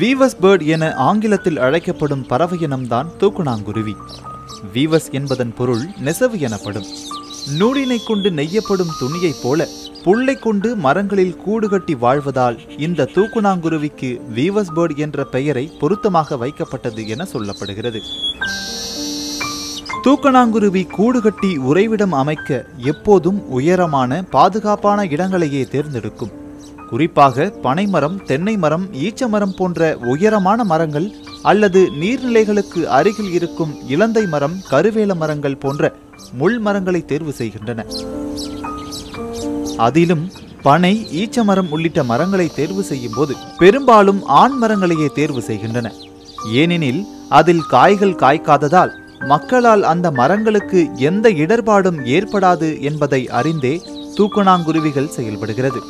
Views bird என ஆங்கிலத்தில் அழைக்கப்படும் பறவை இனம்தான் தூக்குநாங்குருவி வீவஸ் என்பதன் பொருள் நெசவு எனப்படும். நூலினை கொண்டு நெய்யப்படும் துணியைப் போல புல்லை கொண்டு மரங்களில் கூடு கட்டி வாழ்வதால் இந்த தூக்குநாங்குருவிக்கு வீவஸ் பேர்ட் என்ற பெயரை பொருத்தமாக வைக்கப்பட்டது என சொல்லப்படுகிறது. தூக்கணாங்குருவி கூடு கட்டி உறைவிடம் அமைக்க எப்போதும் உயரமான பாதுகாப்பான இடங்களையே தேர்ந்தெடுக்கும். குறிப்பாக பனைமரம் தென்னை மரம் ஈச்ச மரம் போன்ற உயரமான மரங்கள் அல்லது நீர்நிலைகளுக்கு அருகில் இருக்கும் இலந்தை மரம் கருவேல மரங்கள் போன்ற முள் மரங்களை தேர்வு செய்கின்றன. அதிலும் பனை ஈச்ச மரம் உள்ளிட்ட மரங்களை தேர்வு செய்யும் போது பெரும்பாலும் ஆண் மரங்களையே தேர்வு செய்கின்றன. ஏனெனில் அதில் காய்கள் காய்க்காததால் மக்களால் அந்த மரங்களுக்கு எந்த இடர்பாடும் ஏற்படாது என்பதை அறிந்தே தூக்கணாங்குருவிகள் செயல்படுகிறது.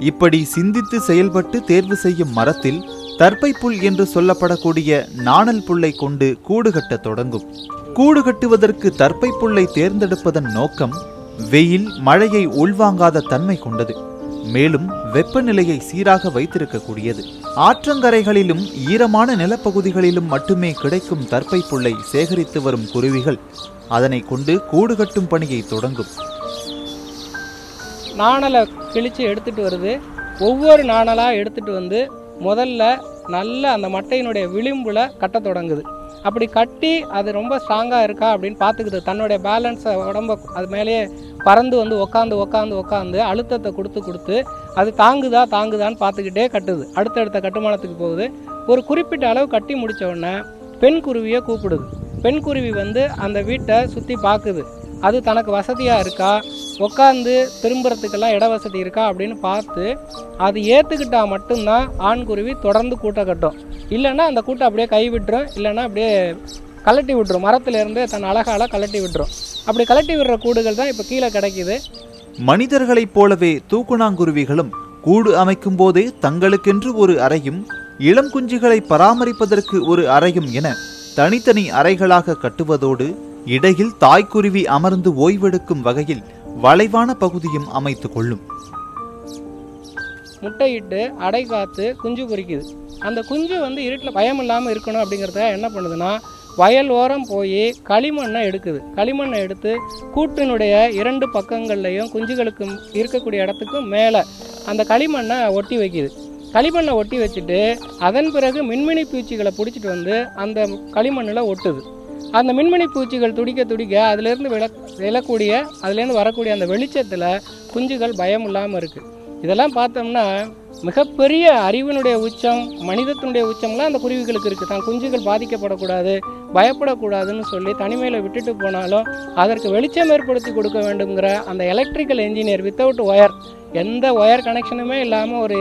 இப்படி சிந்தித்து செயல்பட்டு தேர்வு செய்யும் மரத்தில் தற்பை புல் என்று சொல்லப்படக்கூடிய நாணல் புல்லை கொண்டு கூடு கட்ட தொடங்கும். கூடு கட்டுவதற்கு தற்பை புல்லை தேர்ந்தெடுப்பதன் நோக்கம் வெயில் மழையை உள்வாங்காத தன்மை கொண்டது. மேலும் வெப்பநிலையை சீராக வைத்திருக்கக்கூடியது. ஆற்றங்கரைகளிலும் ஈரமான நிலப்பகுதிகளிலும் மட்டுமே கிடைக்கும் தற்பை புல்லை சேகரித்து வரும் குருவிகள் அதனை கொண்டு கூடு கட்டும் பணியை தொடங்கும். நாணலை கிழித்து எடுத்துகிட்டு வருது. ஒவ்வொரு நாணலாக எடுத்துகிட்டு வந்து முதல்ல நல்ல அந்த மட்டையினுடைய விளிம்பில் கட்ட தொடங்குது. அப்படி கட்டி அது ரொம்ப ஸ்ட்ராங்காக இருக்கா அப்படின்னு பார்த்துக்குது தன்னுடைய பேலன்ஸை உடம்ப அது மேலேயே பறந்து வந்து உக்காந்து உக்காந்து உக்காந்து அழுத்தத்தை கொடுத்து கொடுத்து அது தாங்குதா தாங்குதான்னு பார்த்துக்கிட்டே கட்டுது. அடுத்தடுத்த கட்டுமானத்துக்கு போகுது. ஒரு குறிப்பிட்ட அளவு கட்டி முடித்த உடனே பெண் குருவியை கூப்பிடுது. பெண் குருவி வந்து அந்த வீட்டை சுற்றி பார்க்குது. அது தனக்கு வசதியாக இருக்கா? உட்காந்து திரும்புறதுக்கெல்லாம் இட வசதி இருக்கா அப்படின்னு பார்த்து அது ஏற்றுக்கிட்டா மட்டும்தான் ஆண் குருவி தொடர்ந்து கூட்டை கட்டும். இல்லைன்னா அந்த கூட்டை அப்படியே கைவிட்டுரும் இல்லைன்னா அப்படியே கலட்டி விட்டுரும். மரத்துலேருந்து தன் அழகால கலட்டி விட்டுரும். அப்படி கலட்டி விடுற கூடுகள் தான் இப்போ கீழே கிடைக்குது. மனிதர்களைப் போலவே தூக்குணாங்குருவிகளும் கூடு அமைக்கும் போதே தங்களுக்கென்று ஒரு அறையும் இளம் குஞ்சுகளை பராமரிப்பதற்கு ஒரு அறையும் என தனித்தனி அறைகளாக கட்டுவதோடு இடையில் தாய்க்குருவி அமர்ந்து ஓய்வெடுக்கும் வகையில் வளைவான பகுதியும் அமைத்து கொள்ளும். முட்டையிட்டு அடை காத்து குஞ்சு பொரிக்குது அந்த குஞ்சு வந்து இருட்டில் பயம் இல்லாமல் இருக்கணும் அப்படிங்கிறதுக்காக என்ன பண்ணுதுன்னா வயல் ஓரம் போய் களிமண்ணை எடுக்குது. களிமண்ணை எடுத்து கூட்டினுடைய இரண்டு பக்கங்கள்லையும் குஞ்சுகளுக்கு இருக்கக்கூடிய இடத்துக்கும் மேலே அந்த களிமண்ணை ஒட்டி வைக்குது. களிமண்ணை ஒட்டி வச்சுட்டு அதன் பிறகு மின்மினி பூச்சிகளை பிடிச்சிட்டு வந்து அந்த களிமண்ணில் ஒட்டுது. அந்த மின்மினி பூச்சிகள் துடிக்க துடிக்க அதுலேருந்து விழ விழக்கூடிய அதுலேருந்து வரக்கூடிய அந்த வெளிச்சத்தில் குஞ்சுகள் பயம் இல்லாமல் இருக்குது இதெல்லாம் பார்த்தோம்னா மிகப்பெரிய அறிவினுடைய உச்சம் மனிதத்தினுடைய உச்சம்லாம் அந்த குருவிகளுக்கு இருக்குது தான் குஞ்சுகள் பாதிக்கப்படக்கூடாது பயப்படக்கூடாதுன்னு சொல்லி தனிமையில் விட்டுட்டு போனாலும் அதற்கு வெளிச்சம் ஏற்படுத்தி கொடுக்க வேண்டுங்கிற அந்த எலக்ட்ரிக்கல் இன்ஜினியர் வித்தவுட் ஒயர் எந்த ஒயர் கனெக்ஷனுமே இல்லாமல் ஒரு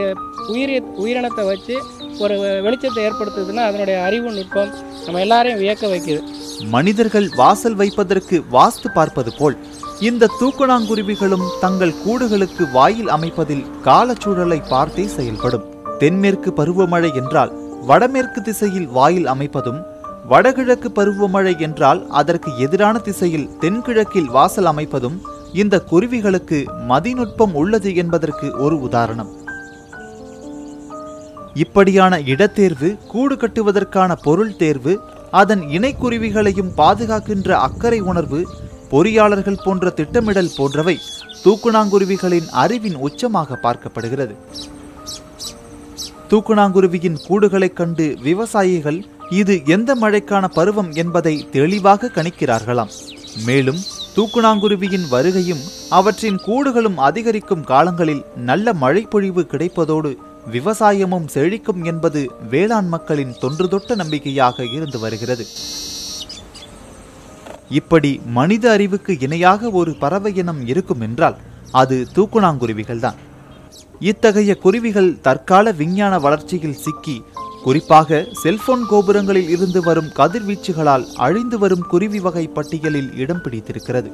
உயிரி உயிரினத்தை வச்சு ஒரு வெளிச்சத்தை ஏற்படுத்துதுன்னா அதனுடைய அறிவு நுட்பம் நம்ம எல்லாரையும் வியக்க வைக்குது. மனிதர்கள் வாசல் வைப்பதற்கு வாஸ்து பார்ப்பது போல் இந்த தூக்கணாங்குருவிகளும் தங்கள் கூடுகளுக்கு வாயில் அமைப்பதில் காலச்சூழலை பார்த்தே செயல்படும். தென்மேற்கு பருவமழை என்றால் வடமேற்கு திசையில் வாயில் அமைப்பதும் வடகிழக்கு பருவமழை என்றால் அதற்கு எதிரான திசையில் தென்கிழக்கில் வாசல் அமைப்பதும் இந்த குருவிகளுக்கு மதிநுட்பம் உள்ளது என்பதற்கு ஒரு உதாரணம். இப்படியான இடத்தேர்வு கூடு கட்டுவதற்கான பொருள் தேர்வு அதன் இணைக்குருவிகளையும் பாதுகாக்கின்ற அக்கறை உணர்வு பொறியாளர்கள் போன்ற திட்டமிடல் போன்றவை தூக்குநாங்குருவிகளின் அறிவின் உச்சமாக பார்க்கப்படுகிறது. தூக்குநாங்குருவியின் கூடுகளைக் கண்டு விவசாயிகள் இது எந்த மழைக்கான பருவம் என்பதை தெளிவாக கணிக்கிறார்களாம். மேலும் தூக்குநாங்குருவியின் வருகையும் அவற்றின் கூடுகளும் அதிகரிக்கும் காலங்களில் நல்ல மழைப்பொழிவு கிடைப்பதோடு விவசாயமும் செழிக்கும் என்பது வேளாண் மக்களின் தொன்றுதொட்ட நம்பிக்கையாக இருந்து வருகிறது. இப்படி மனித அறிவுக்கு இணையாக ஒரு பறவை இனம் இருக்கும் என்றால் அது தூக்குணாங்குருவிகள்தான் இத்தகைய குருவிகள் தற்கால விஞ்ஞான வளர்ச்சியில் சிக்கி குறிப்பாக செல்போன் கோபுரங்களில் இருந்து வரும் கதிர்வீச்சுகளால் அழிந்து வரும் குருவி வகை பட்டியலில் இடம் பிடித்திருக்கிறது.